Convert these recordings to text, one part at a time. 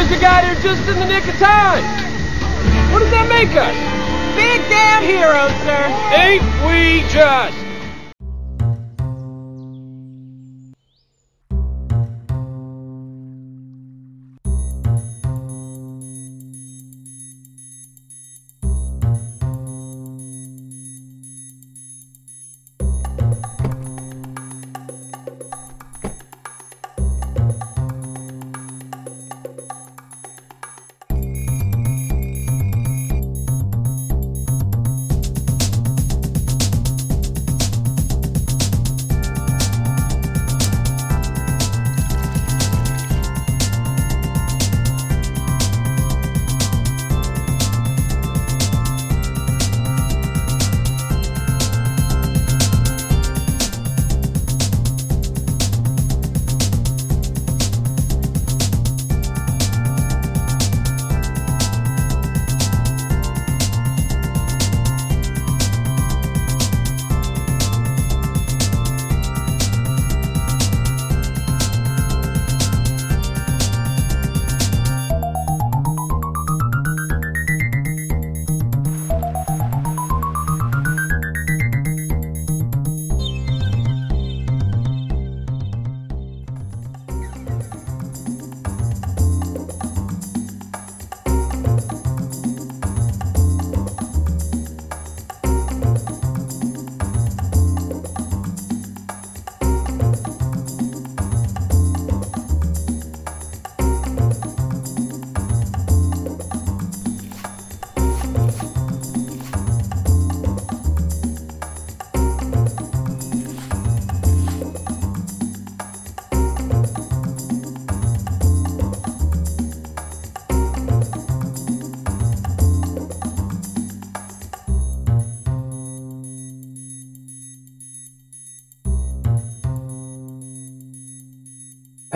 here's a guy here just in the nick of time. What does that make us? Big damn heroes, sir. Ain't we just?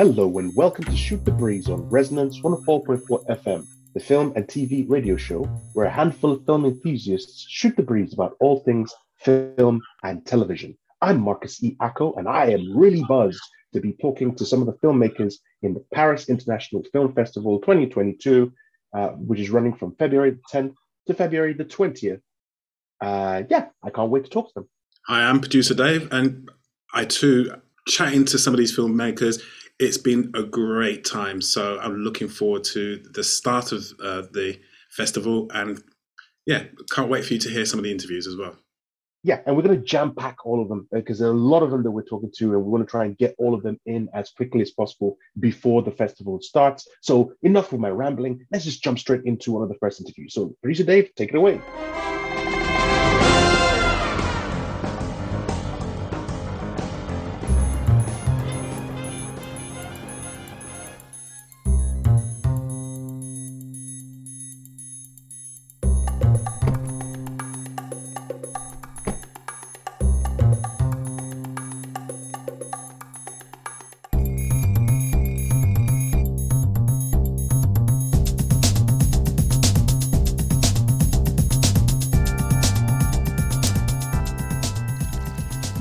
Hello and welcome to Shoot the Breeze on Resonance 104.4 FM, the film and TV radio show where a handful of film enthusiasts shoot the breeze about all things film and television. I'm Marcus E. Acko, and I am really buzzed to be talking to some of the filmmakers in the Paris International Film Festival 2022, uh, which is running from February the 10th to February the 20th. Uh, yeah, I can't wait to talk to them. Hi, I'm producer Dave, and I too chatting to some of these filmmakers it's been a great time. So I'm looking forward to the start of uh, the festival, and yeah, can't wait for you to hear some of the interviews as well. Yeah, and we're going to jam pack all of them because there are a lot of them that we're talking to, and we want to try and get all of them in as quickly as possible before the festival starts. So, enough with my rambling. Let's just jump straight into one of the first interviews. So, producer Dave, take it away.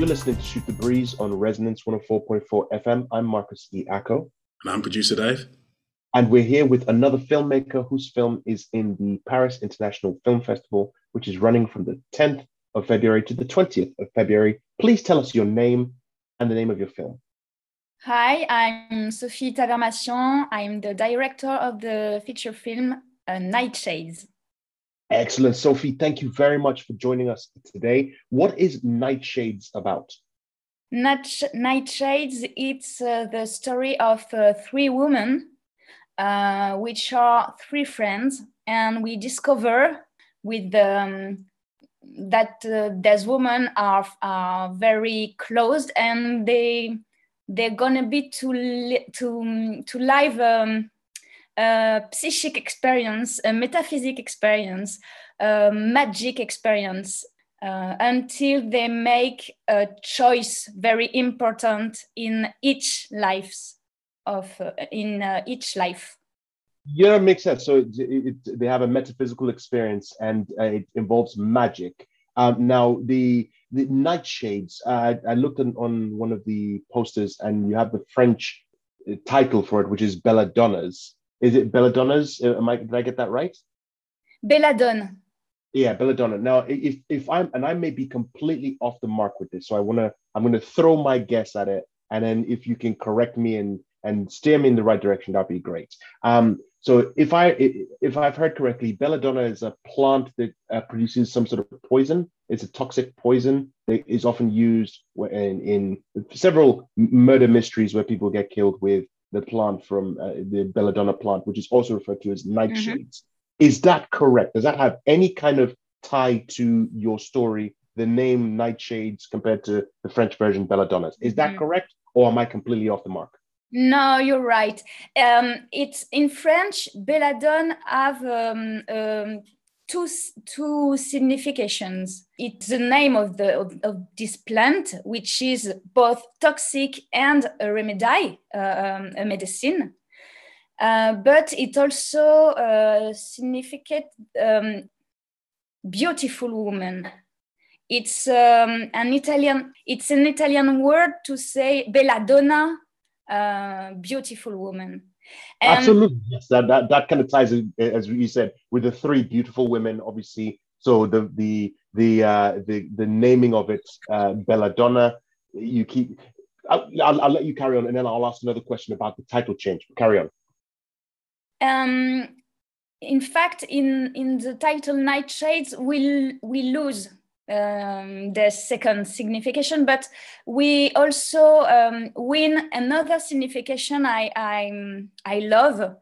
You're listening to Shoot the Breeze on Resonance 104.4 FM. I'm Marcus E. Acko. And I'm producer Dave. And we're here with another filmmaker whose film is in the Paris International Film Festival, which is running from the 10th of February to the 20th of February. Please tell us your name and the name of your film. Hi, I'm Sophie Tavermation. I'm the director of the feature film uh, Nightshades. Excellent. Sophie, thank you very much for joining us today. What is Nightshades about? Night, Nightshades, it's uh, the story of uh, three women, uh, which are three friends, and we discover with um, that uh, these women are, are very closed and they they're gonna be to li- to to live um, a psychic experience, a metaphysic experience, a magic experience, uh, until they make a choice very important in each lives of uh, in uh, each life. Yeah, makes sense. So it, it, they have a metaphysical experience, and uh, it involves magic. Um, now the the nightshades. Uh, I looked on, on one of the posters, and you have the French title for it, which is Belladonnas is it Belladonna's? Uh, am I, did I get that right? Belladonna. Yeah, Belladonna. Now, if if I'm and I may be completely off the mark with this, so I wanna I'm gonna throw my guess at it, and then if you can correct me and and steer me in the right direction, that'd be great. Um, so if I if I've heard correctly, belladonna is a plant that uh, produces some sort of poison. It's a toxic poison that is often used in, in several murder mysteries where people get killed with the plant from uh, the belladonna plant, which is also referred to as nightshades. Mm-hmm. Is that correct? Does that have any kind of tie to your story? The name nightshades compared to the French version belladonnas. Is that mm-hmm. correct, or am I completely off the mark? No, you're right. Um, it's in French. Belladonna have um, um, two two significations. It's the name of the of, of this plant, which is both toxic and a remedy, uh, um, a medicine. Uh, but it also uh, significant um, beautiful woman. It's um, an Italian. It's an Italian word to say belladonna uh, beautiful woman. And Absolutely, yes. That, that that kind of ties, in, as you said, with the three beautiful women. Obviously, so the the the uh, the the naming of it, uh, Belladonna. You keep. I'll, I'll, I'll, let you carry on, and then I'll ask another question about the title change. Carry on. Um, in fact, in in the title Nightshades, we we lose um, the second signification, but we also um, win another signification I I, I love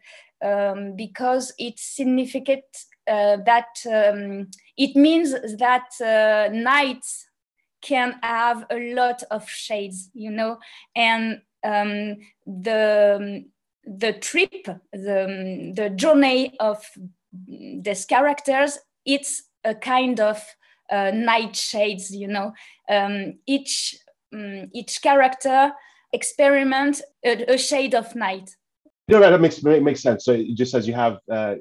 um, because it's significant uh, that um, it means that uh, nights can have a lot of shades, you know, and um, the the trip, the the journey of these characters, it's a kind of uh, night shades you know um, each um, each character experiment a, a, shade of night no, no, that makes makes sense. So it just says you have. Uh,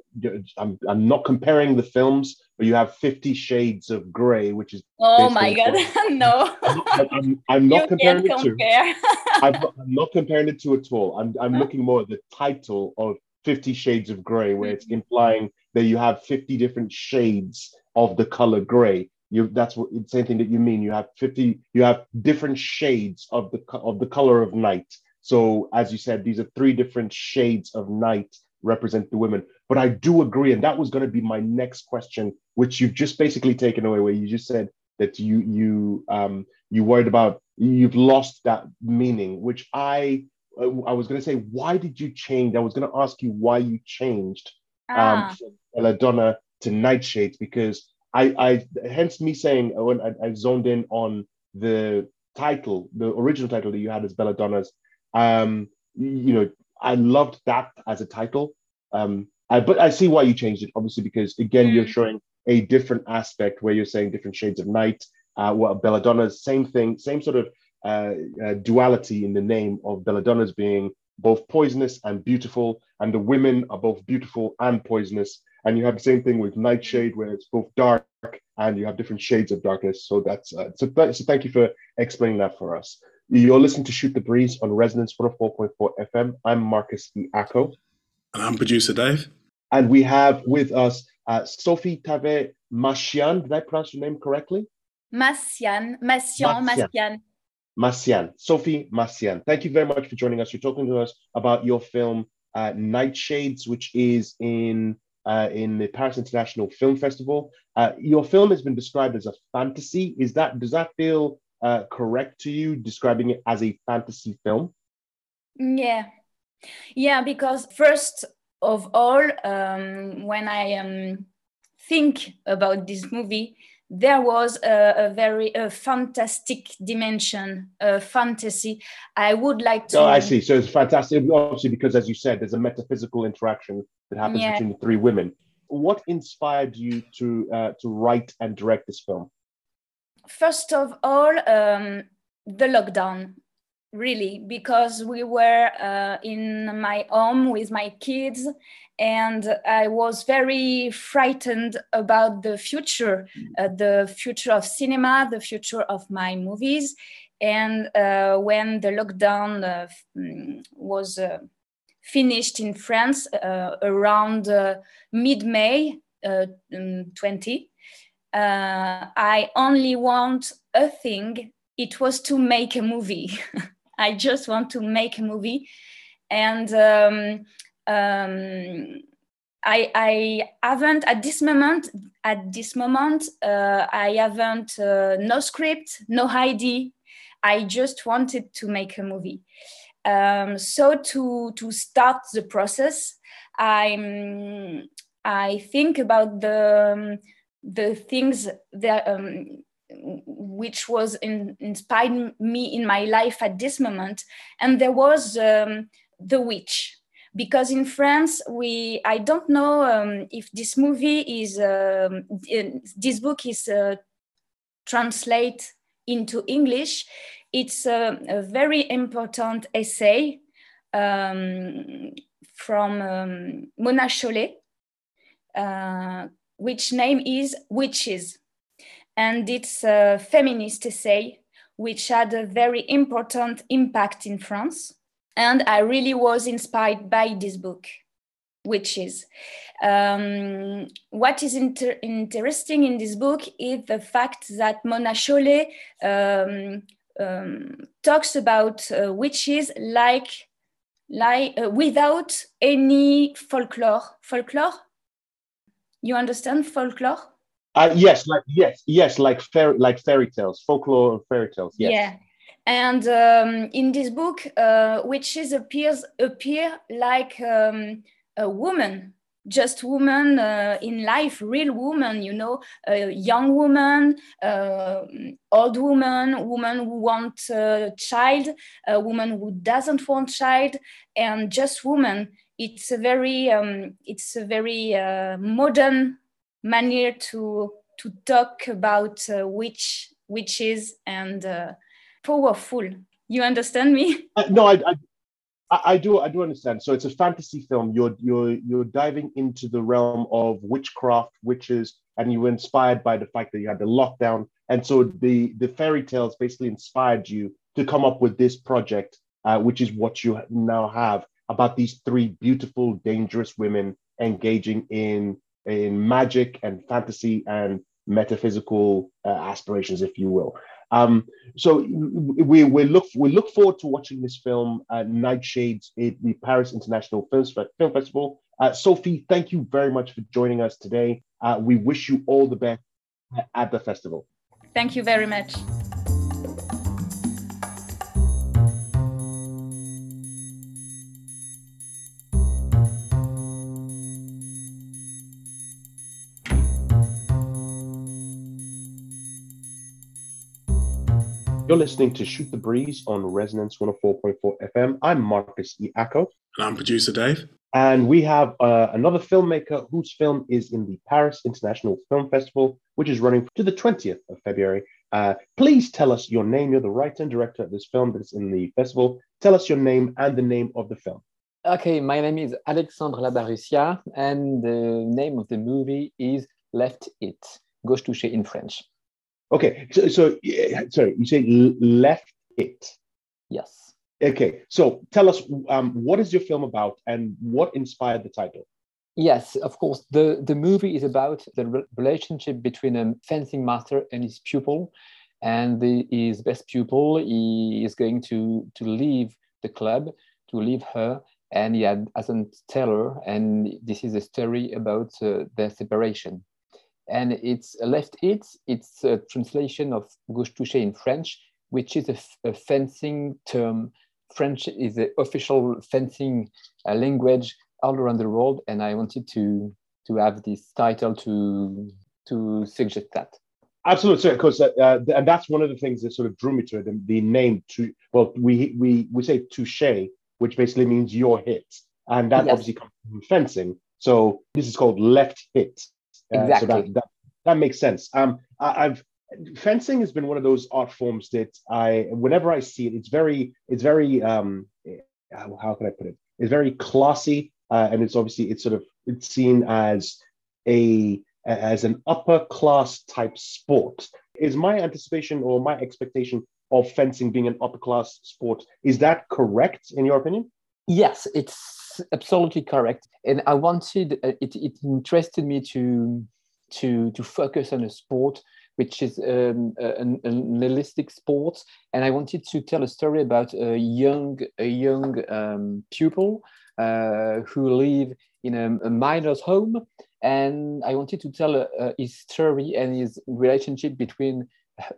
I'm I'm not comparing the films, but you have Fifty Shades of Grey, which is. Oh my god, no! I'm not, I'm, I'm not comparing it compare. to. I'm I'm not comparing it to at all. I'm I'm looking more at the title of Fifty Shades of Grey, where it's mm-hmm. implying that you have fifty different shades of the color gray you that's what same thing that you mean. You have 50 you have different shades of the of the color of night. So as you said these are three different shades of night represent the women. But i do agree and that was going to be my next question which you've just basically taken away where you just said that you you um you worried about you've lost that meaning which i i was going to say why did you change? I was going to ask you why you changed um ah. from belladonna to nightshades because I, I hence me saying when I, I, zoned in on the title, the original title that you had as Belladonna's. Um, you know, I loved that as a title. Um, I, but I see why you changed it, obviously, because again, mm. you're showing a different aspect where you're saying different shades of night. Uh, well, Belladonna's same thing, same sort of uh, uh, duality in the name of Belladonna's being both poisonous and beautiful, and the women are both beautiful and poisonous. And you have the same thing with Nightshade, where it's both dark and you have different shades of darkness. So that's uh, so, th- so thank you for explaining that for us. You're listening to Shoot the Breeze on Resonance 104.4 FM. I'm Marcus E. Acko. And I'm producer Dave. And we have with us uh, Sophie Tave Mashian. Did I pronounce your name correctly? Masian. Masian. Masian. Masian. Sophie Masian. Thank you very much for joining us. You're talking to us about your film uh, Nightshades, which is in uh, in the Paris International Film Festival. Uh, your film has been described as a fantasy. Is that does that feel uh, correct to you, describing it as a fantasy film? Yeah, yeah. Because first of all, um, when I um, think about this movie, there was a, a very a fantastic dimension, a fantasy. I would like to. Oh, I see. So it's fantastic, obviously, because as you said, there's a metaphysical interaction that happens yeah. between the three women. What inspired you to uh, to write and direct this film? First of all, um, the lockdown really because we were uh, in my home with my kids and i was very frightened about the future uh, the future of cinema the future of my movies and uh, when the lockdown uh, mm, was uh, finished in France uh, around uh, mid May uh, um, 20. Uh, I only want a thing it was to make a movie. I just want to make a movie. And um, um, I, I haven't at this moment at this moment uh, i haven't uh, no script no id i just wanted to make a movie um, so to to start the process i i think about the um, the things that um, which was in, inspired me in my life at this moment and there was um, the witch because in France we I don't know um, if this movie is um, this book is uh, translate into English. It's a, a very important essay um, from um, Mona Chollet, uh, which name is Witches, and it's a feminist essay which had a very important impact in France. And I really was inspired by this book, which is um, what is inter interesting in this book is the fact that Mona Chollet um, um, talks about uh, witches like like uh, without any folklore. Folklore. You understand folklore? Uh, yes, like yes, yes, like fairy, like fairy tales, folklore, fairy tales. Yes. Yeah, and um, in this book, uh, witches appears appear like um, a woman, just woman uh, in life, real woman, you know, a young woman, uh, old woman, woman who wants a child, a woman who doesn't want child, and just woman. It's a very, um, it's a very uh, modern manner to to talk about uh, witch witches and uh, powerful. You understand me? Uh, no, I, I, I do, I do understand. So it's a fantasy film. You're, you're, you're diving into the realm of witchcraft, witches, and you were inspired by the fact that you had the lockdown, and so the the fairy tales basically inspired you to come up with this project, uh, which is what you now have about these three beautiful, dangerous women engaging in in magic and fantasy and metaphysical uh, aspirations, if you will. Um, so we, we look we look forward to watching this film, uh, Nightshades, at the Paris International Film, Film Festival. Uh, Sophie, thank you very much for joining us today. Uh, we wish you all the best at the festival. Thank you very much. You're listening to Shoot the Breeze on Resonance 104.4 FM. I'm Marcus E. Acko. And I'm producer Dave. And we have uh, another filmmaker whose film is in the Paris International Film Festival, which is running to the 20th of February. Uh, please tell us your name. You're the writer and director of this film that's in the festival. Tell us your name and the name of the film. Okay, my name is Alexandre Labarussia, and the name of the movie is Left It, Gauche Touché in French. Okay, so, so sorry, you say left it. Yes. Okay, so tell us um, what is your film about and what inspired the title? Yes, of course. The, the movie is about the re- relationship between a fencing master and his pupil. And the, his best pupil he is going to, to leave the club, to leave her, and he had, doesn't tell her. And this is a story about uh, their separation and it's left it. It's a translation of gauche touché in French, which is a, a fencing term. French is the official fencing uh, language all around the world, and I wanted to to have this title to to suggest that. Absolutely, because uh, uh, and that's one of the things that sort of drew me to it. And the name to well, we we we say touche, which basically means your hit, and that yes. obviously comes from fencing. So this is called left hit. Uh, exactly. So that, that, that makes sense. Um, I, I've fencing has been one of those art forms that I, whenever I see it, it's very, it's very, um, how, how can I put it? It's very classy, uh, and it's obviously it's sort of it's seen as a as an upper class type sport. Is my anticipation or my expectation of fencing being an upper class sport is that correct in your opinion? Yes, it's absolutely correct. And I wanted uh, it. It interested me to to to focus on a sport which is um, an, an sport, and I wanted to tell a story about a young a young um, pupil uh, who live in a, a, miner's home, and I wanted to tell uh, his story and his relationship between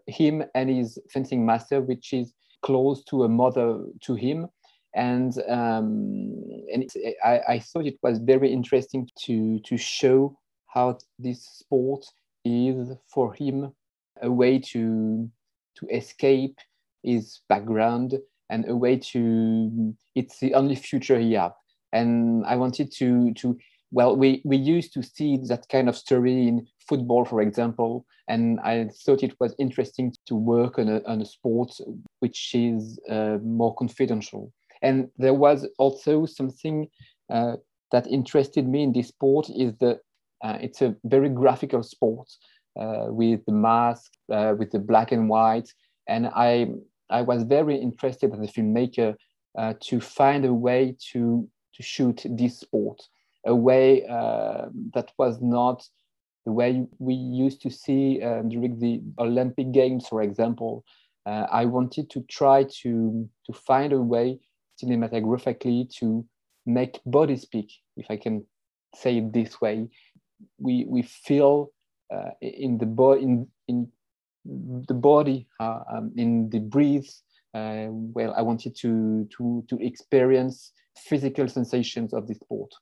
him and his fencing master, which is close to a mother to him and um, and I, I, thought it was very interesting to to show how this sport is for him a way to to escape his background and a way to it's the only future he has and i wanted to to well we we used to see that kind of story in football for example and i thought it was interesting to work on a, on a sport which is uh, more confidential and there was also something uh, that interested me in this sport is that uh, it's a very graphical sport uh, with the mask, uh, with the black and white. And I, I was very interested as a filmmaker uh, to find a way to, to shoot this sport, a way uh, that was not the way we used to see during the Olympic Games, for example. I wanted to try to, to find a way cinematographically to make body speak, if I can say it this way. We, we feel uh, in the body, in, in the body, uh, um, in the breath. Uh, well, I wanted to, to, to experience physical sensations of the sport.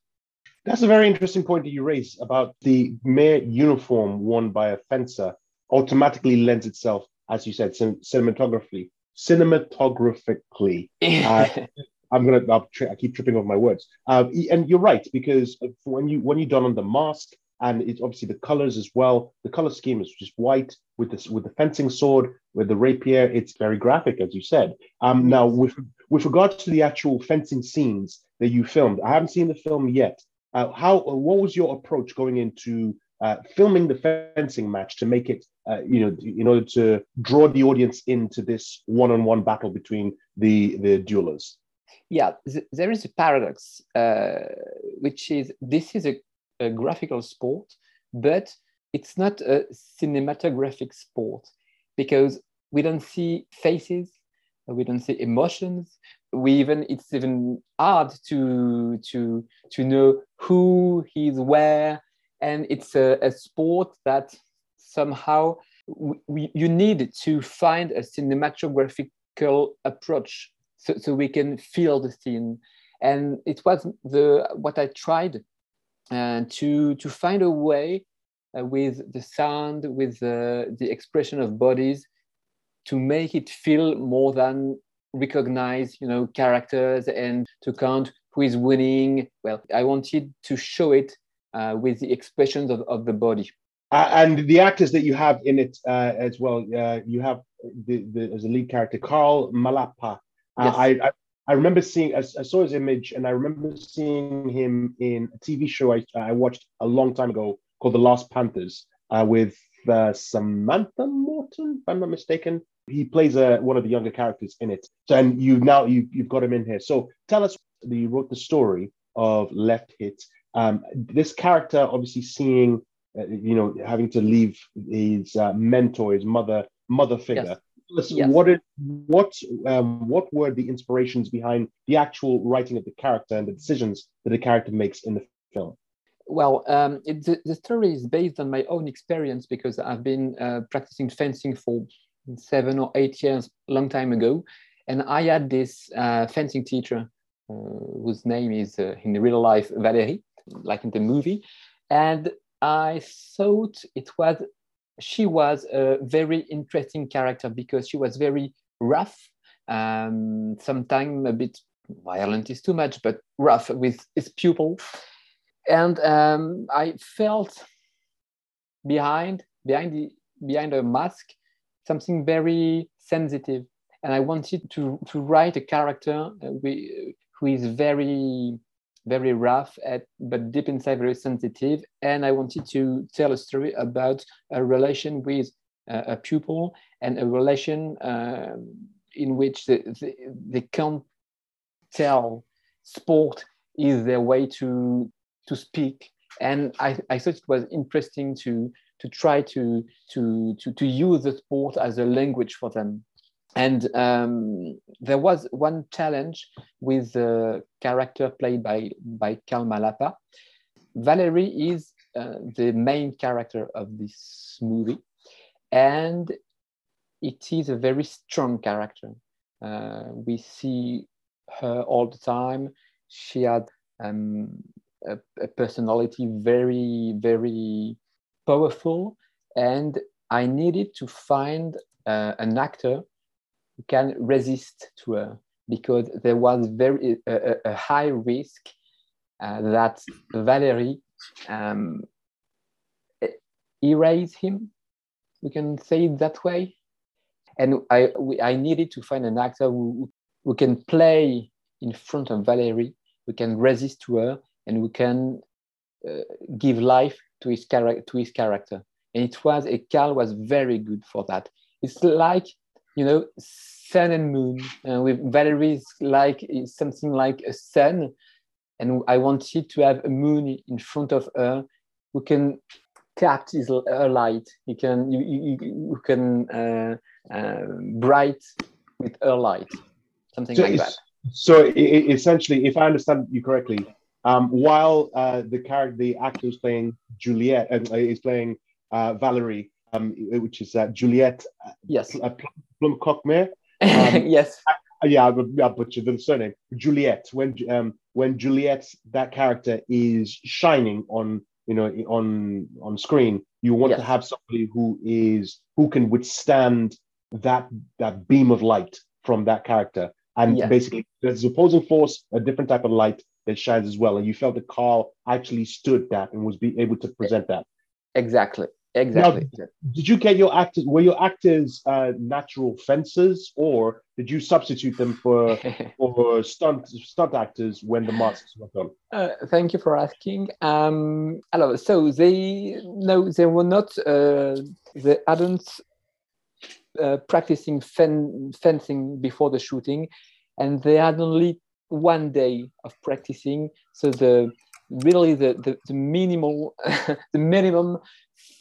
That's a very interesting point that you raise about the mere uniform worn by a fencer automatically lends itself, as you said, cinematographically cinematographically. Uh, I'm gonna I'll tri- I keep tripping over my words. Uh, and you're right because when you when you done on the mask and it's obviously the colors as well. The color scheme is just white with this with the fencing sword with the rapier. It's very graphic, as you said. Um, now with with regards to the actual fencing scenes that you filmed, I haven't seen the film yet. Uh, how what was your approach going into uh, filming the fencing match to make it, uh, you know, in order to draw the audience into this one-on-one battle between the the duelers. Yeah, th- there is a paradox, uh, which is this is a, a, graphical sport, but it's not a cinematographic sport because we don't see faces, we don't see emotions. We even it's even hard to to to know who is where and it's a, a sport that somehow we, you need to find a cinematographical approach so, so we can feel the scene and it was the what i tried uh, to to find a way uh, with the sound with the, the expression of bodies to make it feel more than recognize you know characters and to count who is winning well i wanted to show it uh, with the expressions of, of the body. Uh, and the actors that you have in it uh, as well, uh, you have the, the, as a lead character, Karl Malapa. Uh, yes. I, I, I remember seeing, I, I, saw his image, and I remember seeing him in a TV show I, I watched a long time ago called The Last Panthers uh, with Samantha Morton, if I'm not mistaken. He plays a, one of the younger characters in it. So, and you now you, you've got him in here. So tell us, you wrote the story of Left Hit um, this character obviously seeing, uh, you know, having to leave his uh, mentor, his mother, mother figure. Yes. yes. What is, what um, what were the inspirations behind the actual writing of the character and the decisions that the character makes in the film? Well, um, it, the, the, story is based on my own experience because I've been uh, practicing fencing for seven or eight years, long time ago, and I had this uh, fencing teacher uh, whose name is uh, in real life Valerie, like in the movie. And I thought it was, she was a very interesting character because she was very rough, um, sometimes a bit violent is too much, but rough with his pupil. And um, I felt behind, behind the behind a mask, something very sensitive. And I wanted to, to write a character uh, who is very very rough, at, but deep inside very sensitive. And I wanted to tell a story about a relation with uh, a pupil and a relation um, in which they, they, they can't tell sport is their way to to speak. And I, I thought it was interesting to to try to to to, to use the sport as a language for them. And um, there was one challenge with the character played by by Karl Malapa. Valerie is uh, the main character of this movie, and it is a very strong character. Uh, we see her all the time. She had um, a, a, personality very, very powerful, and I needed to find uh, an actor can resist to her because there was very a, a high risk uh, that Valerie um, erase him. We can say it that way. And I, we, I needed to find an actor who, who can play in front of Valerie, who can resist to her, and who can uh, give life to his, char- to his character. And it was, a Karl was very good for that. It's like, you know, sun and moon. Uh, with Valerie's like something like a sun. And I wanted to have a moon in front of her who can capture his her light. You can you, you, you can uh, uh, bright with her light, something so like that. So essentially, if I understand you correctly, um, while uh, the character, the actor is playing Juliet, uh, is playing uh, Valerie, um, which is uh, Juliet. Uh, yes. Uh, Plum Um, yes. yeah, I butchered the surname. Juliet. When um, when Juliet, that character is shining on you know on on screen, you want yes. to have somebody who is who can withstand that that beam of light from that character. And yes. basically, there's opposing force, a different type of light that shines as well. And you felt that Karl actually stood that and was be able to present that. Exactly. Exactly. Now, did you get your actors? Were your actors uh, natural fencers, or did you substitute them for for stunt stunt actors when the masks were done? Uh, thank you for asking. Um, hello. So they no, they were not. Uh, they hadn't uh, practicing fen- fencing before the shooting, and they had only one day of practicing. So the really the the, the minimal the minimum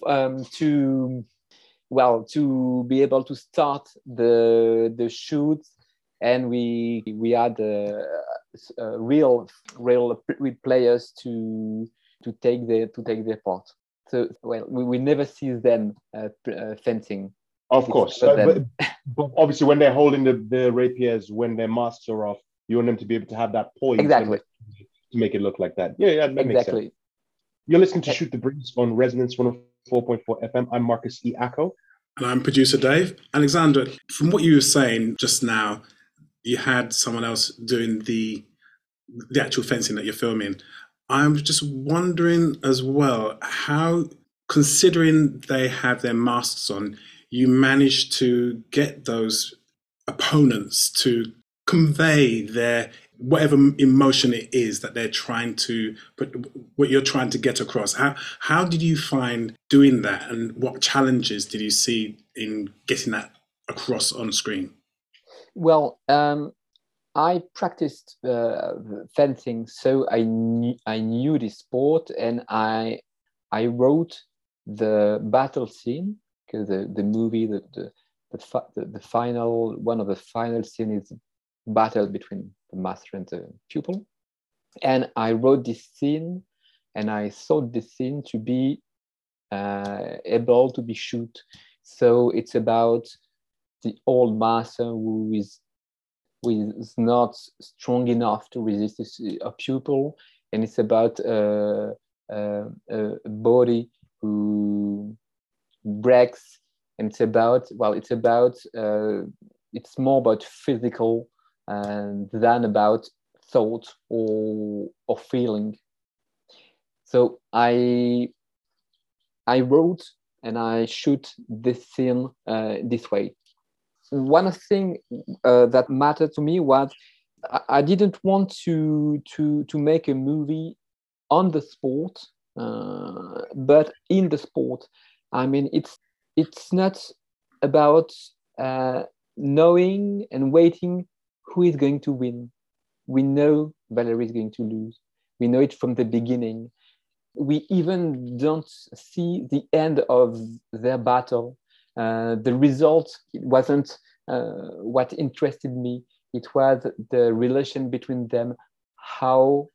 um, to well to be able to start the the shoot. And we we had uh, uh, real real players to to take their to take their part so well we, we never see them uh, uh fencing of course. uh, but, but, obviously when they're holding the, the rapiers when their masks are off you want them to be able to have that poise exactly to make it look like that yeah yeah that exactly you're listening to Shoot the Breeze on Resonance 104.4 FM. I'm Marcus E. Acko. And I'm producer Dave. Alexander, from what you were saying just now, you had someone else doing the the actual fencing that you're filming. I'm just wondering as well how, considering they have their masks on, you managed to get those opponents to convey their whatever emotion it is that they're trying to put what you're trying to get across. How how did you find doing that and what challenges did you see in getting that across on screen? Well um, i practiced uh, fencing so i knew i knew the sport and i i wrote the battle scene the, the movie the, the, the, the final one of the final scene is battle between the master and the pupil. And I wrote this scene and I thought this scene to be uh, able to be shoot. So it's about the old master who is, who is not strong enough to resist a pupil. And it's about uh, uh, a body who breaks. And it's about, well, it's about, uh, it's more about physical and then about thought or or feeling. So I I wrote and I shoot this scene uh, this way. One thing uh, that mattered to me was I, didn't want to to to make a movie on the sport, uh, but in the sport. I mean, it's it's not about uh, knowing and waiting who is going to win. We know Valerie is going to lose. We know it from the beginning. We even don't see the end of their battle. Uh, the result wasn't uh, what interested me. It was the relation between them. How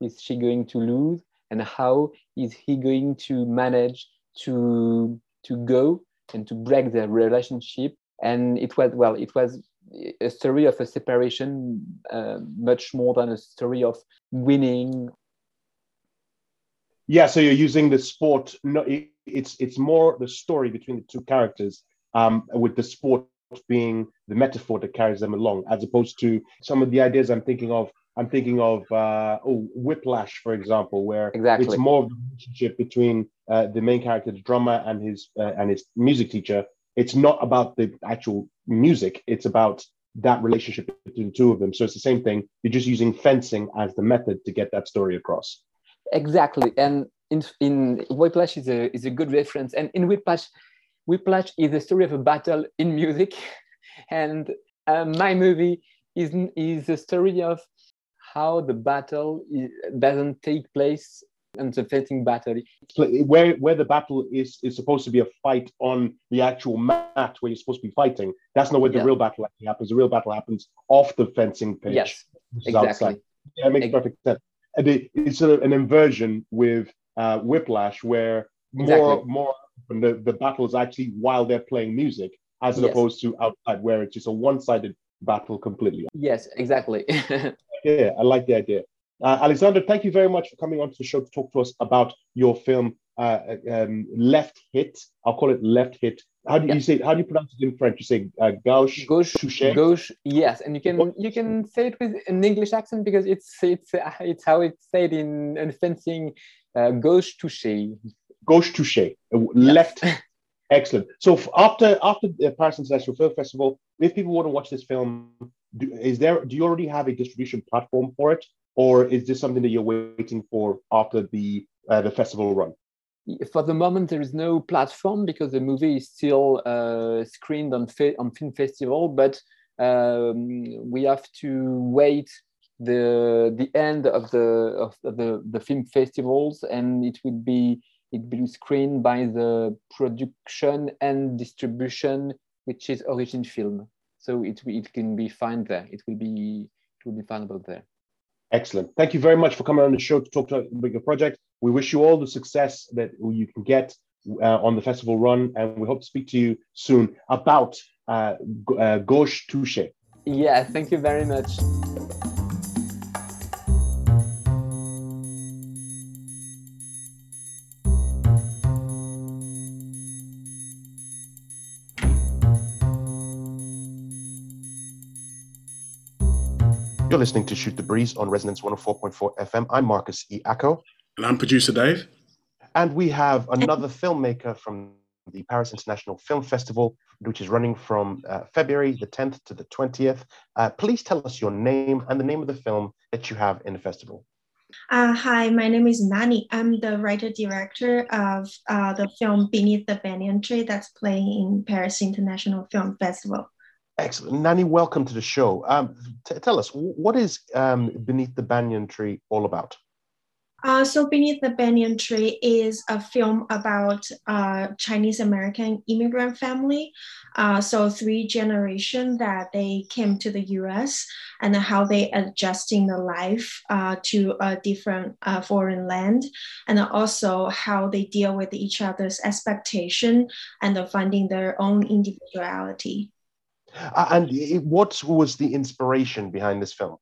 is she going to lose, and how is he going to manage to to go and to break their relationship? And it was well, it was a story of a separation, uh, much more than a story of winning. Yeah, so you're using the sport. No, it, it's it's more the story between the two characters, um, with the sport being the metaphor that carries them along, as opposed to some of the ideas I'm thinking of. I'm thinking of uh, oh, Whiplash, for example, where exactly. it's more of the relationship between uh, the main character, the drummer, and his uh, and his music teacher, it's not about the actual music it's about that relationship between the two of them. So it's the same thing you're just using fencing as the method to get that story across. Exactly and in in whiplash is a is a good reference and in whiplash whiplash is the story of a battle in music and uh, my movie is is a story of how the battle doesn't take place and the fencing battle. Where where the battle is is supposed to be a fight on the actual mat where you're supposed to be fighting. That's not where the yeah. real battle actually happens. The real battle happens off the fencing pitch. Yes, exactly. Outside. Yeah, it makes exactly. perfect sense. And it, it's sort of an inversion with uh, Whiplash, where more exactly. more the, the battle is actually while they're playing music, as yes. opposed to outside, where it's just a one-sided battle completely. Yes, exactly. yeah, I like the idea. Uh, Alexander, thank you very much for coming on to the show to talk to us about your film uh, um, Left Hit. I'll call it Left Hit. How do you say? How do you pronounce it in French? You say uh, gauche, gauche, touche. Gauche, yes, and you can you can say it with an English accent because it's it's uh, it's how it's said in, in fencing. Uh, gauche touche. Gauche touche. Uh, left. Excellent. So after after the Paris International Film Festival, if people want to watch this film, do, is there? Do you already have a distribution platform for it? Or is this something that you're waiting for after the uh, the festival run? For the moment, there is no platform because the movie is still uh, screened on on film festival, but um, we have to wait the the end of the of the, the film festivals, and it will be it will be screened by the production and distribution, which is Origin Film. So it it can be found there. It will be it will be findable there. Excellent. Thank you very much for coming on the show to talk about your project. We wish you all the success that you can get uh, on the festival run, and we hope to speak to you soon about uh, uh, Gauche Touche. Yeah, thank you very much. You're listening to Shoot the Breeze on Resonance 104.4 FM. I'm Marcus E. Acko. And I'm producer Dave. And we have another filmmaker from the Paris International Film Festival, which is running from uh, February the 10th to the 20th. Uh, please tell us your name and the name of the film that you have in the festival. Uh, hi, my name is Nani. I'm the writer director of uh, the film Beneath the Banyan Tree that's playing in Paris International Film Festival. Excellent. Nani, welcome to the show. Um, t- tell us, what is um, Beneath the Banyan Tree all about? Uh, so Beneath the Banyan Tree is a film about a Chinese American immigrant family. Uh, so three generation that they came to the U.S. and how they adjusting the life uh, to a different uh, foreign land, and also how they deal with each other's expectation and finding their own individuality. And what was the inspiration behind this film?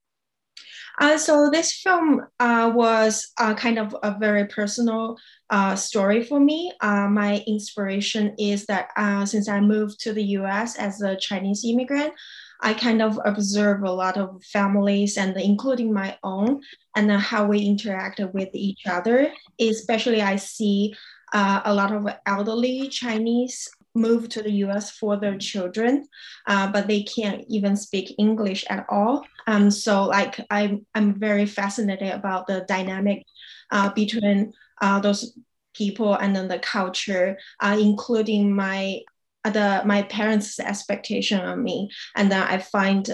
Uh, so this film uh, was uh, kind of a very personal uh, story for me. Uh, my inspiration is that uh, since I moved to the U.S. as a Chinese immigrant, I kind of observe a lot of families and including my own and how we interact with each other. Especially, I see a lot of elderly Chinese move to the US for their children, uh, but they can't even speak English at all. Um, so like I'm, I'm very fascinated about the dynamic uh, between uh, those people and then the culture, uh, including my the my parents' expectation on me, and then I find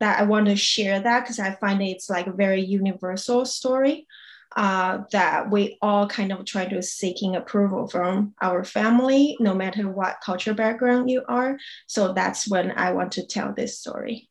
that I want to share that because I find it's like a very universal story uh, that we all kind of try to seeking approval from our family, no matter what culture background you are. So that's when I want to tell this story.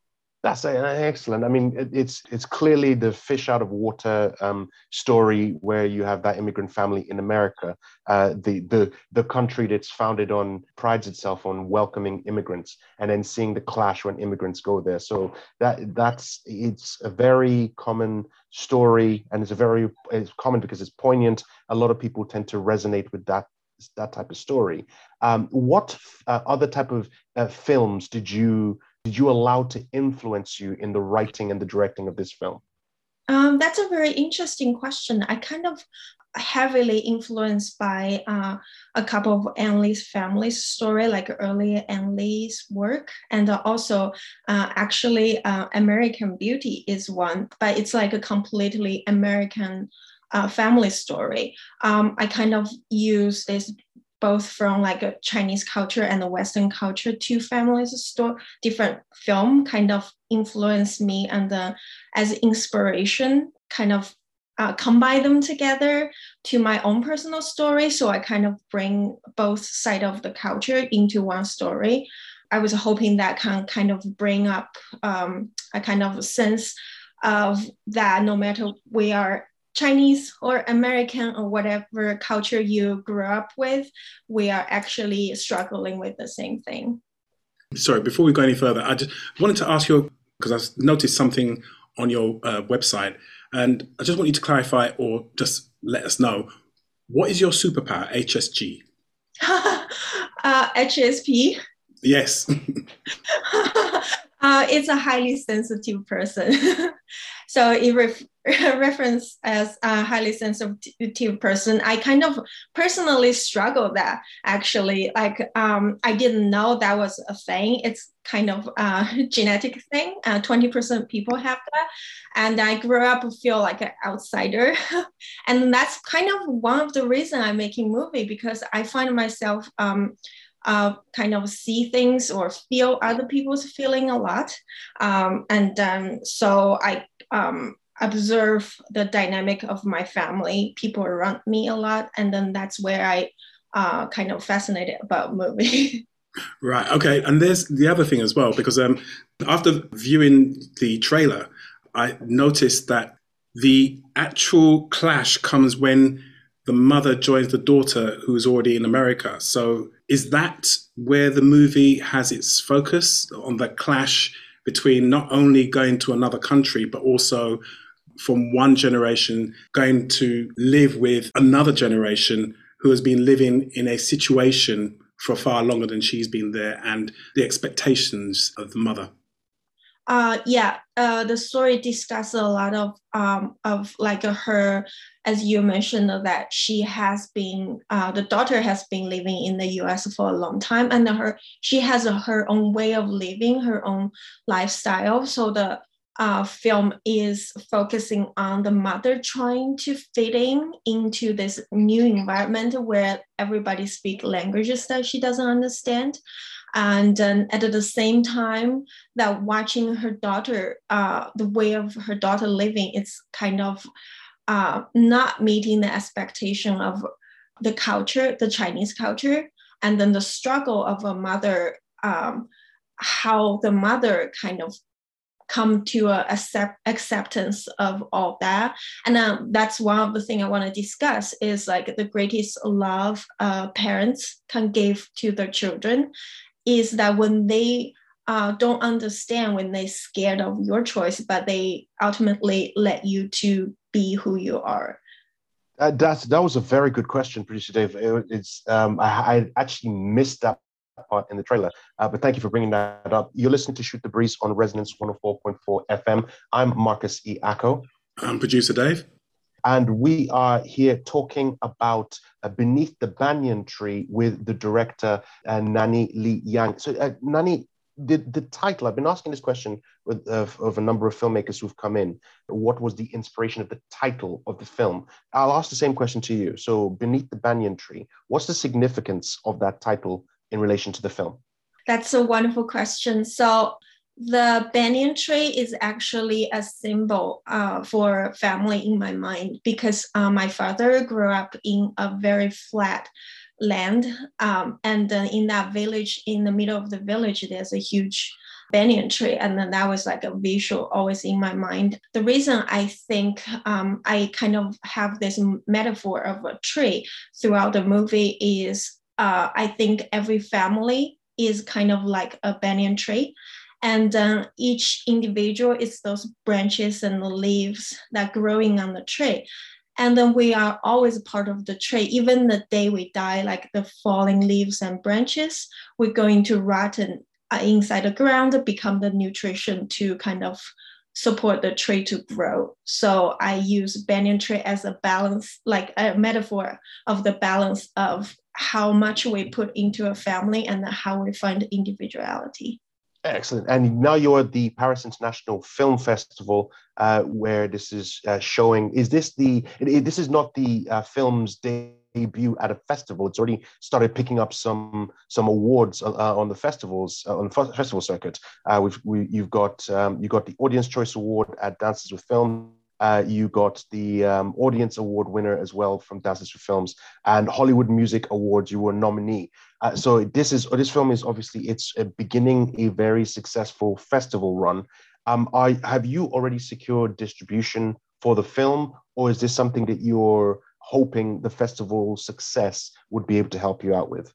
That's excellent. I mean, it's it's clearly the fish out of water um, story where you have that immigrant family in America, uh, the the the country that's founded on prides itself on welcoming immigrants, and then seeing the clash when immigrants go there. So that that's it's a very common story, and it's a very it's common because it's poignant. A lot of people tend to resonate with that that type of story. Um, what uh, other type of uh, films did you you allow to influence you in the writing and the directing of this film? Um, that's a very interesting question. I kind of heavily influenced by uh, a couple of Ang Lee's family's story, like earlier Ang Lee's work, and also uh, actually uh, American Beauty is one, but it's like a completely American uh, family story. Um, I kind of use this both from like a Chinese culture and the Western culture, two families store different film kind of influenced me and uh, as inspiration kind of uh, combine them together to my own personal story. So I kind of bring both side of the culture into one story. I was hoping that can kind of bring up um, a kind of sense of that no matter we are Chinese or American or whatever culture you grew up with, we are actually struggling with the same thing. Sorry, before we go any further, I just wanted to ask you because I noticed something on your uh, website, and I just want you to clarify or just let us know what is your superpower, HSG? uh, HSP. Yes. uh, it's a highly sensitive person. so it ref- reference as a highly sensitive person. I kind of personally struggle that actually. Like um, I didn't know that was a thing. It's kind of a genetic thing. Uh, 20% people have that. And I grew up feel like an outsider. and that's kind of one of the reason I'm making movie because I find myself um, uh, kind of see things or feel other people's feeling a lot. Um, and um, so I um, observe the dynamic of my family, people around me a lot. And then that's where I uh, kind of fascinated about movie. right. Okay. And there's the other thing as well, because um, after viewing the trailer, I noticed that the actual clash comes when the mother joins the daughter who is already in America. So is that where the movie has its focus on the clash between not only going to another country, but also from one generation going to live with another generation who has been living in a situation for far longer than she's been there and the expectations of the mother? Uh, yeah, uh, the story discusses a lot of um, of like her, as you mentioned, that she has been uh, the daughter has been living in the U.S. for a long time, and her she has a, her own way of living, her own lifestyle. So the uh, film is focusing on the mother trying to fit in into this new environment where everybody speak languages that she doesn't understand and at the same time that watching her daughter uh, the way of her daughter living it's kind of uh, not meeting the expectation of the culture the chinese culture and then the struggle of a mother um, how the mother kind of come to a accept, acceptance of all that. And um, that's one of the things i want to discuss is like the greatest love uh, parents can give to their children is that when they uh, don't understand when they're scared of your choice, but they ultimately let you to be who you are. Uh, that that was a very good question, producer Dave. It, it's um, I, I, actually missed that part in the trailer, uh, but thank you for bringing that up. You're listening to Shoot the Breeze on Resonance 104.4 FM. I'm Marcus E. Acko. I'm producer Dave and we are here talking about uh, Beneath the Banyan Tree with the director uh, Nani Li Yang. So, uh, Nani, the, the title, I've been asking this question with, of, of a number of filmmakers who've come in. What was the inspiration of the title of the film? I'll ask the same question to you. So, Beneath the Banyan Tree, what's the significance of that title in relation to the film? That's a wonderful question. So, the banyan tree is actually a symbol uh, for family in my mind because uh, my father grew up in a very flat land um, and uh, in that village in the middle of the village there's a huge banyan tree and then that was like a visual always in my mind. The reason i think um, i kind of have this metaphor of a tree throughout the movie is uh, i think every family is kind of like a banyan tree and uh, each individual is those branches and the leaves that growing on the tree. And then we are always part of the tree. Even the day we die like the falling leaves and branches we're going to rotten uh, inside the ground become the nutrition to kind of support the tree to grow. So i use banyan tree as a balance like a metaphor of the balance of how much we put into a family and how we find individuality Excellent. And now you're at the Paris International Film Festival, uh, where this is uh, showing. Is this the? It, it, this is not the uh, film's debut at a festival. It's already started picking up some some awards uh, uh, on the festivals uh, on the festival circuit. we've we, you've got um, you got the Audience Choice Award at Dances with Film. Uh, you got the um, Audience Award winner as well from with Films and Hollywood Music Awards. You were a nominee. Uh, so this is this film is obviously it's beginning a very successful festival run. Um, I have you already secured distribution for the film, or is this something that you're hoping the festival success would be able to help you out with?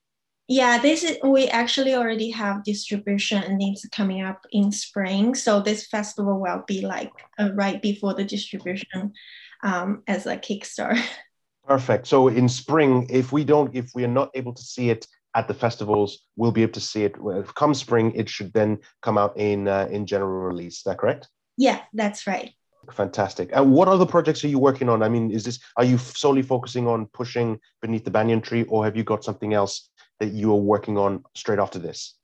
Yeah, this is we actually already have distribution and it's coming up in spring. So this festival will be like uh, right before the distribution um, as a kickstart Perfect. So in spring, if we don't, if we are not able to see it at the festivals, we'll be able to see it. Come spring, it should then come out in uh, in general release. Is that correct? Yeah, that's right. Fantastic. And what other projects are you working on? I mean, is this are you solely focusing on pushing beneath the banyan tree, or have you got something else that you are working on straight after this?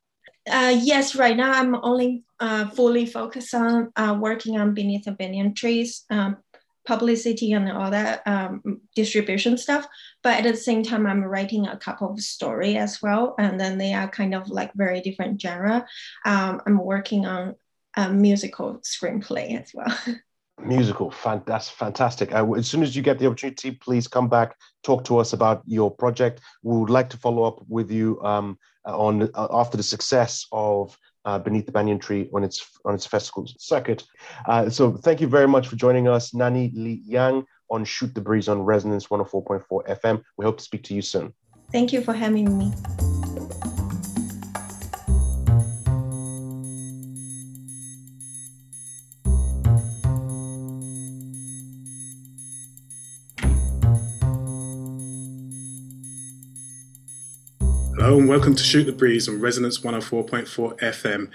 Uh, yes, right now I'm only uh, fully focused on uh, working on beneath the banyan trees. Um, publicity and all that um, distribution stuff. But at the same time, I'm writing a couple of story as well, and then they are kind of like very different genre. Um, I'm working on a musical screenplay as well. Musical, fan, that's fantastic. Uh, as soon as you get the opportunity, please come back, talk to us about your project. We would like to follow up with you um, on uh, after the success of uh, beneath the banyan tree on its on its festival circuit. Uh, so thank you very much for joining us, Nani Li Yang, on Shoot the Breeze on Resonance 104.4 FM. We hope to speak to you soon. Thank you for having me. Hello and welcome to Shoot the Breeze on Resonance 104.4 FM.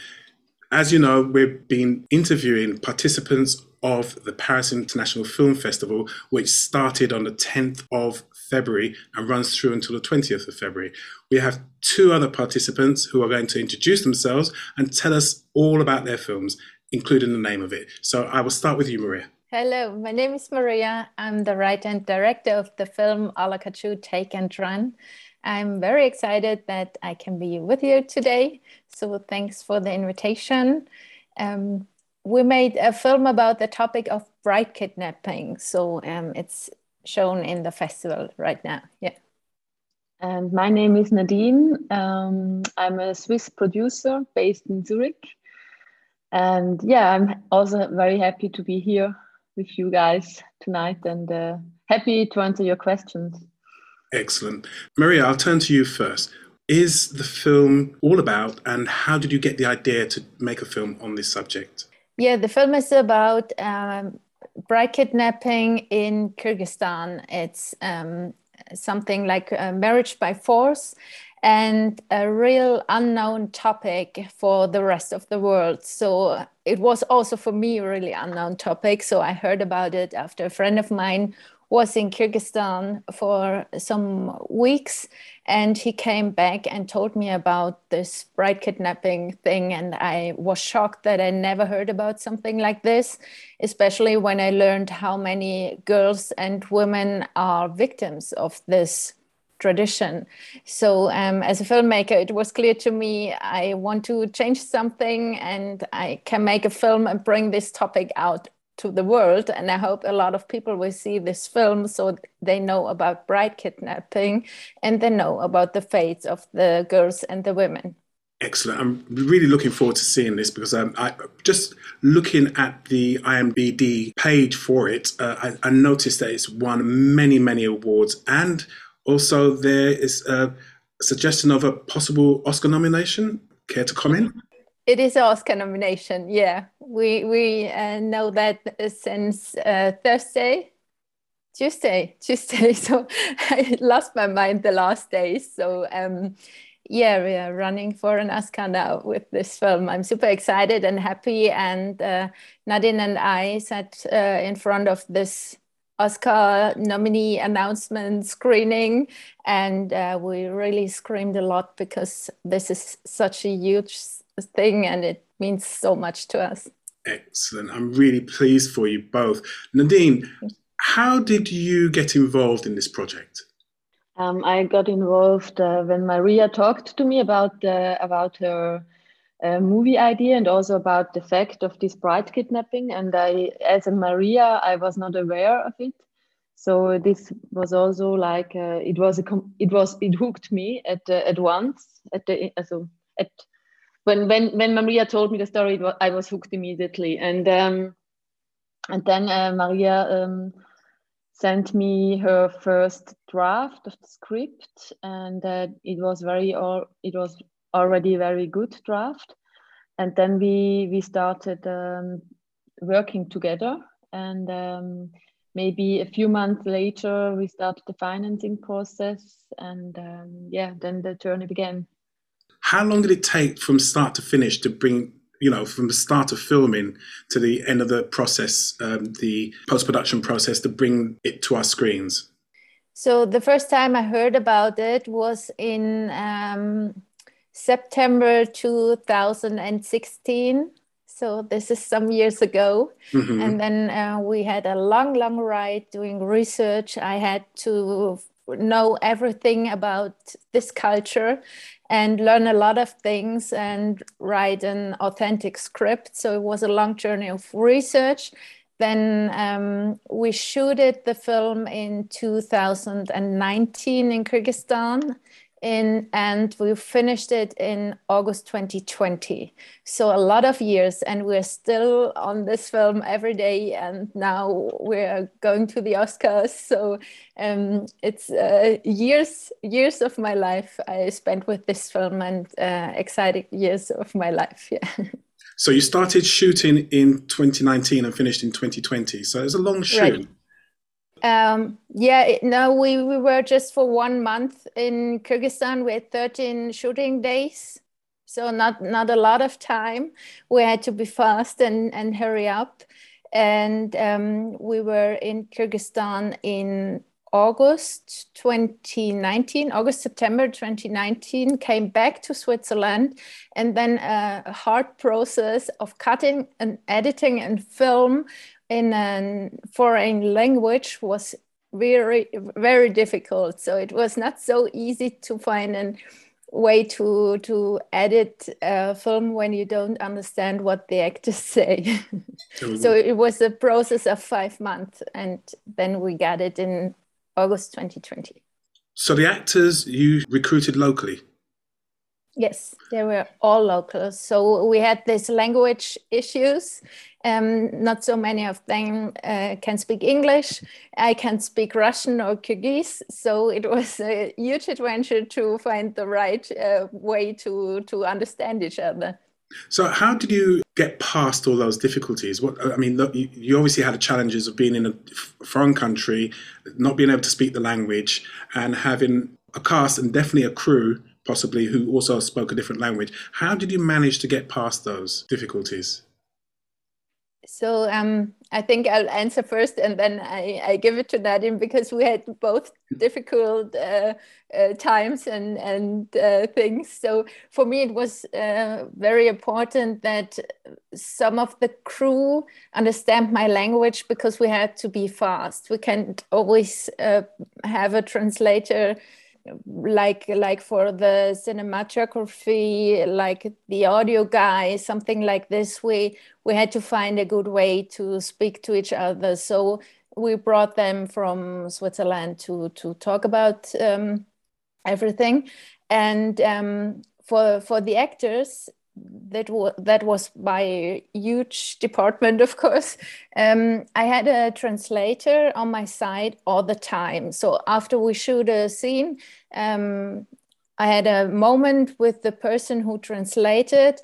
As you know, we've been interviewing participants of the Paris International Film Festival, which started on the 10th of February and runs through until the 20th of February. We have two other participants who are going to introduce themselves and tell us all about their films, including the name of it. So I will start with you, Maria. Hello, my name is Maria. I'm the writer and director of the film Ala Kachuu Take and Run. I'm very excited that I can be with you today. So thanks for the invitation. Um, we made a film about the topic of bride kidnapping. So um, it's shown in the festival right now. Yeah. And my name is Nadine. Um, I'm a Swiss producer based in Zurich. And yeah, I'm also very happy to be here with you guys tonight and uh, happy to answer your questions. Excellent. Maria, I'll turn to you first. Is the film all about, and how did you get the idea to make a film on this subject? Yeah, the film is about um, bride kidnapping in Kyrgyzstan. It's um, something like marriage by force and a real unknown topic for the rest of the world. So it was also for me a really unknown topic. So I heard about it after a friend of mine was in Kyrgyzstan for some weeks and he came back and told me about this bride kidnapping thing and I was shocked that I never heard about something like this especially when I learned how many girls and women are victims of this tradition. So, um, as a filmmaker, it was clear to me I want to change something and I can make a film and bring this topic out to the world. And I hope a lot of people will see this film so they know about bride kidnapping and they know about the fates of the girls and the women. Excellent. I'm really looking forward to seeing this because um, I just looking at the IMDb page for it, uh, I, I, noticed that it's won many, many awards, and also there is a suggestion of a possible Oscar nomination. Care to comment? It is an Oscar nomination. Yeah, we we uh, know that since uh, Thursday, Tuesday, Tuesday. So I lost my mind the last days. So um, yeah, we are running for an Oscar now with this film. I'm super excited and happy. And uh, Nadine and I sat uh, in front of this Oscar nominee announcement screening, and uh, we really screamed a lot because this is such a huge thing and it means so much to us. Excellent. I'm really pleased for you both. Nadine, how did you get involved in this project? Um, I got involved uh, when Maria talked to me about uh, about her uh, movie idea and also about the fact of this bride kidnapping. And I, as a Maria, I was not aware of it. So this was also like uh, it was a it was it hooked me at uh, at once at the so at when when when Maria told me the story, I was hooked immediately. And um, and then uh, Maria. Um, sent me her first draft of the script and uh, it was very or it was already a very good draft and then we we started um, working together and um, maybe a few months later we started the financing process and um, yeah then the journey began how long did it take from start to finish to bring you know, from the start of filming to the end of the process, um, the post production process to bring it to our screens? So the first time I heard about it was in um, September 2016. So this is some years ago. Mm-hmm. And then uh, we had a long, long ride doing research. I had to know everything about this culture and learn a lot of things and write an authentic script. So it was a long journey of research. Then um, we shooted the film in 2019 in Kyrgyzstan in and we finished it in August 2020. So a lot of years, and we're still on this film every day. And now we're going to the Oscars. So um, it's uh, years, years of my life I spent with this film, and uh, exciting years of my life. Yeah. So you started shooting in 2019 and finished in 2020. So it was a long shoot. Right. Um, yeah, no, we, we were just for one month in Kyrgyzstan. We had 13 shooting days, so not not a lot of time. We had to be fast and, and hurry up. And um, we were in Kyrgyzstan in August 2019, August, September 2019, came back to Switzerland, and then a hard process of cutting and editing and film in a foreign language was very very difficult. So it was not so easy to find a way to to edit a film when you don't understand what the actors say. So it was a process of five months and then we got it in august 2020 so the actors you recruited locally Yes, they were all locals. So we had these language issues. Um, not so many of them uh, can speak English. I can speak Russian or Kyrgyz. So it was a huge adventure to find the right uh, way to, to understand each other. So, how did you get past all those difficulties? What I mean, look, you, you obviously had the challenges of being in a foreign country, not being able to speak the language, and having a cast and definitely a crew possibly who also spoke a different language. How did you manage to get past those difficulties? So um, I think I'll answer first, and then I, I give it to Nadine because we had both difficult uh, uh, times and and uh, things. So for me, it was uh, very important that some of the crew understand my language because we had to be fast. We can't always uh, have a translator like like for the cinematography like the audio guy something like this we we had to find a good way to speak to each other. So we brought them from switzerland to to talk about um, everything. And um, for for the actors that was that was my huge department of course. Um, i had a translator on my side all the time. So after we shoot a scene um, i had a moment with the person who translated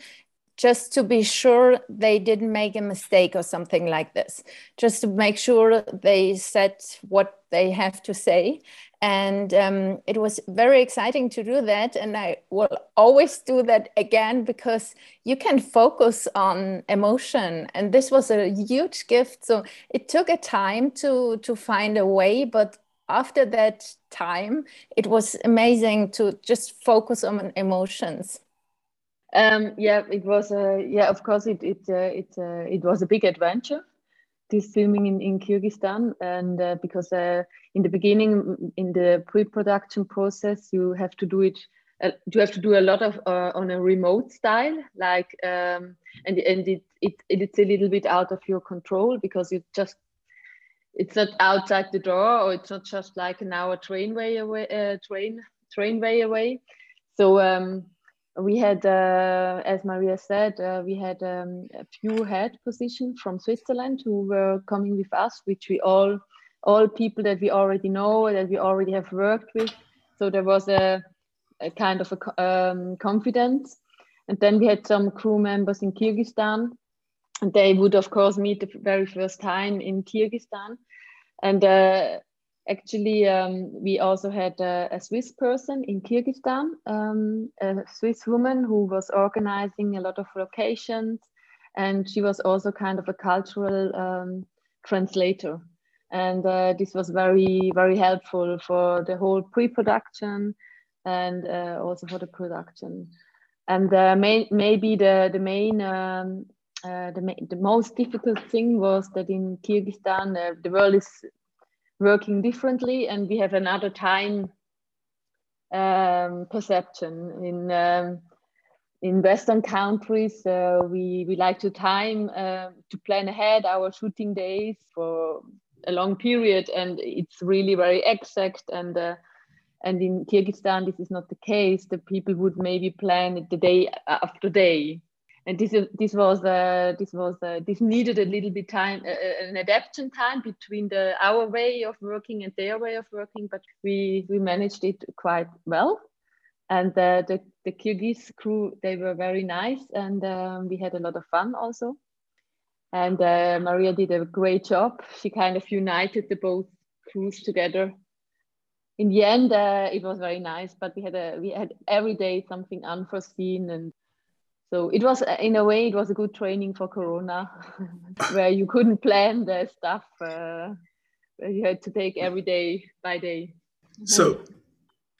just to be sure they didn't make a mistake or something like this just to make sure they said what they have to say and um, it was very exciting to do that. And i will always do that again because you can focus on emotion. And this was a huge gift. So it took a time to to find a way. But after that time it was amazing to just focus on emotions. Um, yeah it was uh, yeah of course it it uh, it, uh, it was a big adventure this filming in, in Kyrgyzstan. And uh, because uh, in the beginning, in the pre-production process, you have to do it. Uh, you have to do a lot of uh, on a remote style, like um, and and it, it it's a little bit out of your control because you just it's not outside the door or it's not just like an hour train way away uh, train train way away. So um, we had, uh, as Maria said, uh, we had um, a few head positions from Switzerland who were coming with us, which we all, all people that we already know, that we already have worked with. So there was a, a kind of a um, confidence. And then we had some crew members in Kyrgyzstan, and they would of course meet the very first time in Kyrgyzstan. And uh, Actually, um, we also had a, a, Swiss person in Kyrgyzstan, um, a Swiss woman who was organizing a lot of locations, and she was also kind of a cultural um, translator. And uh, this was very, very helpful for the whole pre-production and uh, also for the production. And uh, may, maybe the, the main um, uh, the, the, most difficult thing was that in Kyrgyzstan, uh, the world is working differently and we have another time um, perception. In um, in western countries uh, we we like to time uh, to plan ahead our shooting days for a long period and it's really very exact and uh, and in Kyrgyzstan this is not the case. The people would maybe plan it the day after day and this this was uh, this was uh, this needed a little bit time uh, uh, an adaptation time between the our way of working and their way of working but we we managed it quite well. And uh, the the Kyrgyz crew they were very nice and um, we had a lot of fun also. And uh, Maria did a great job. She kind of united the both crews together. In the end it was very nice but we had a we had every day something unforeseen and so it was uh, in a way it was a good training for corona where you couldn't plan the stuff uh, you had to take every day by day. So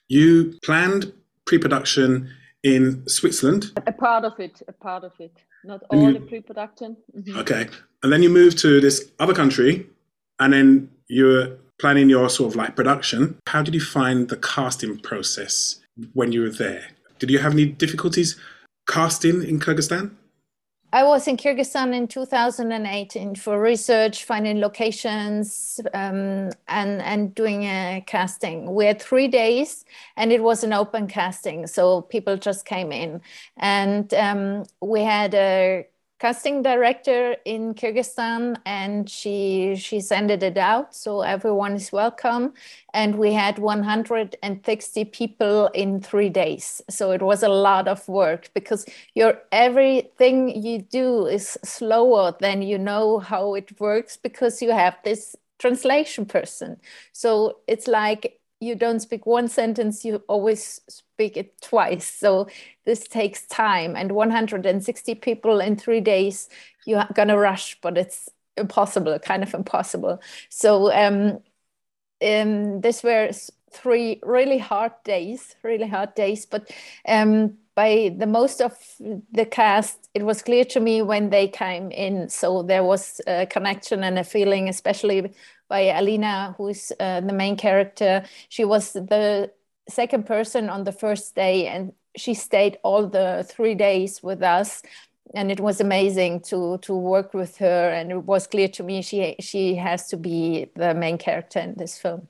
you planned pre-production in switzerland? A part of it a part of it. Not all you, the pre-production. Mm-hmm. okay. And then you moved to this other country and then you're planning your sort of like production. How did you find the casting process when you were there? Did you have any difficulties casting in Kyrgyzstan? I was in Kyrgyzstan in 2018 for research, finding locations, um, and and doing a casting. We had three days, and it was an open casting, so people just came in, and um, we had a casting director in Kyrgyzstan, and she she sent it out, so everyone is welcome. And we had 160 people in three days, so it was a lot of work because your everything you do is slower than you know how it works because you have this translation person. So it's like you don't speak one sentence, you always speak it twice. So this takes time. And 160 people in three days, you're gonna rush, but it's impossible, kind of impossible. So um, um, this were three really hard days, really hard days. But um, by the most of the cast, it was clear to me when they came in. So there was a connection and a feeling, especially by Alina, who's uh, the main character. She was the second person on the first day, and she stayed all the three days with us. And it was amazing to to work with her, and it was clear to me she she has to be the main character in this film.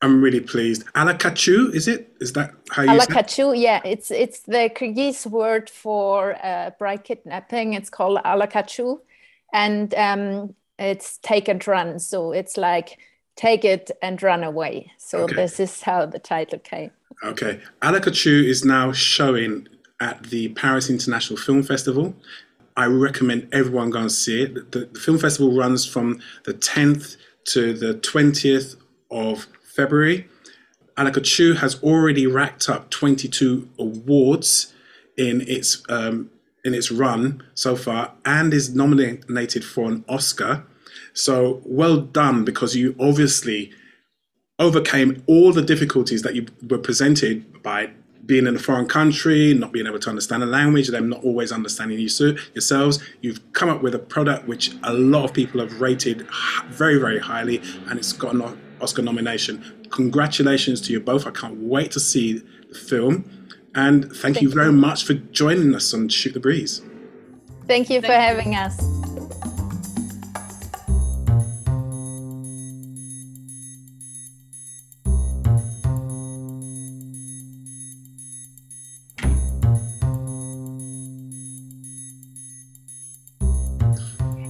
I'm really pleased. Ala Kachuu, is it? Is that how you say it? Ala Kachuu, yeah. It's it's the Kyrgyz word for uh, bride kidnapping. It's called Ala Kachuu. And um, it's take and run. So it's like take it and run away. So okay. this is how the title came. Okay. Ala Kachuu is now showing at the Paris International Film Festival. I recommend everyone go and see it. The, the film festival runs from the 10th to the 20th of February. Ala Kachuu has already racked up 22 awards in its um, in its run so far and is nominated for an Oscar. So well done because you obviously overcame all the difficulties that you were presented by being in a foreign country, not being able to understand the language, them not always understanding you yourselves. You've come up with a product which a lot of people have rated very, very highly, and it's got an Oscar nomination. Congratulations to you both. I can't wait to see the film. And thank, thank you very you. much for joining us on Shoot the Breeze. Thank you for having us.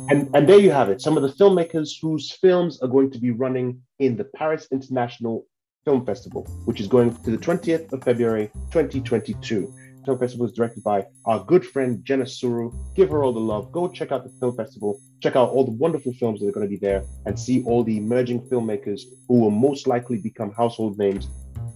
And, and there you have it. Some of the filmmakers whose films are going to be running in the Paris International Film Festival, which is going to the 20th of February 2022. Film Festival is directed by our good friend Jenna Suru. Give her all the love. Go check out the film festival. Check out all the wonderful films that are going to be there and see all the emerging filmmakers who will most likely become household names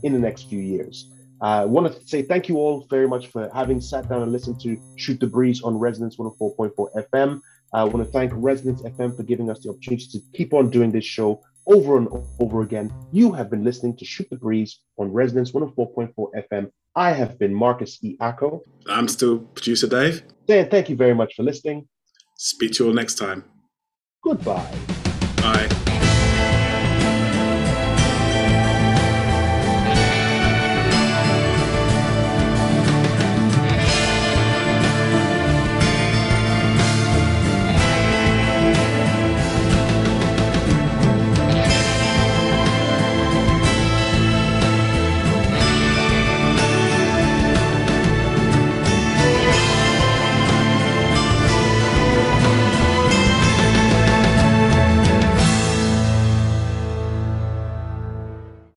in the next few years. I uh, want to say thank you all very much for having sat down and listened to Shoot the Breeze on Resonance 104.4 FM. I want to thank Resonance FM for giving us the opportunity to keep on doing this show over and over again. You have been listening to Shoot the Breeze on Resonance 104.4 FM. I have been Marcus E. Acko. I'm still producer Dave. Dan, thank you very much for listening. Speak to you all next time. Goodbye. Bye.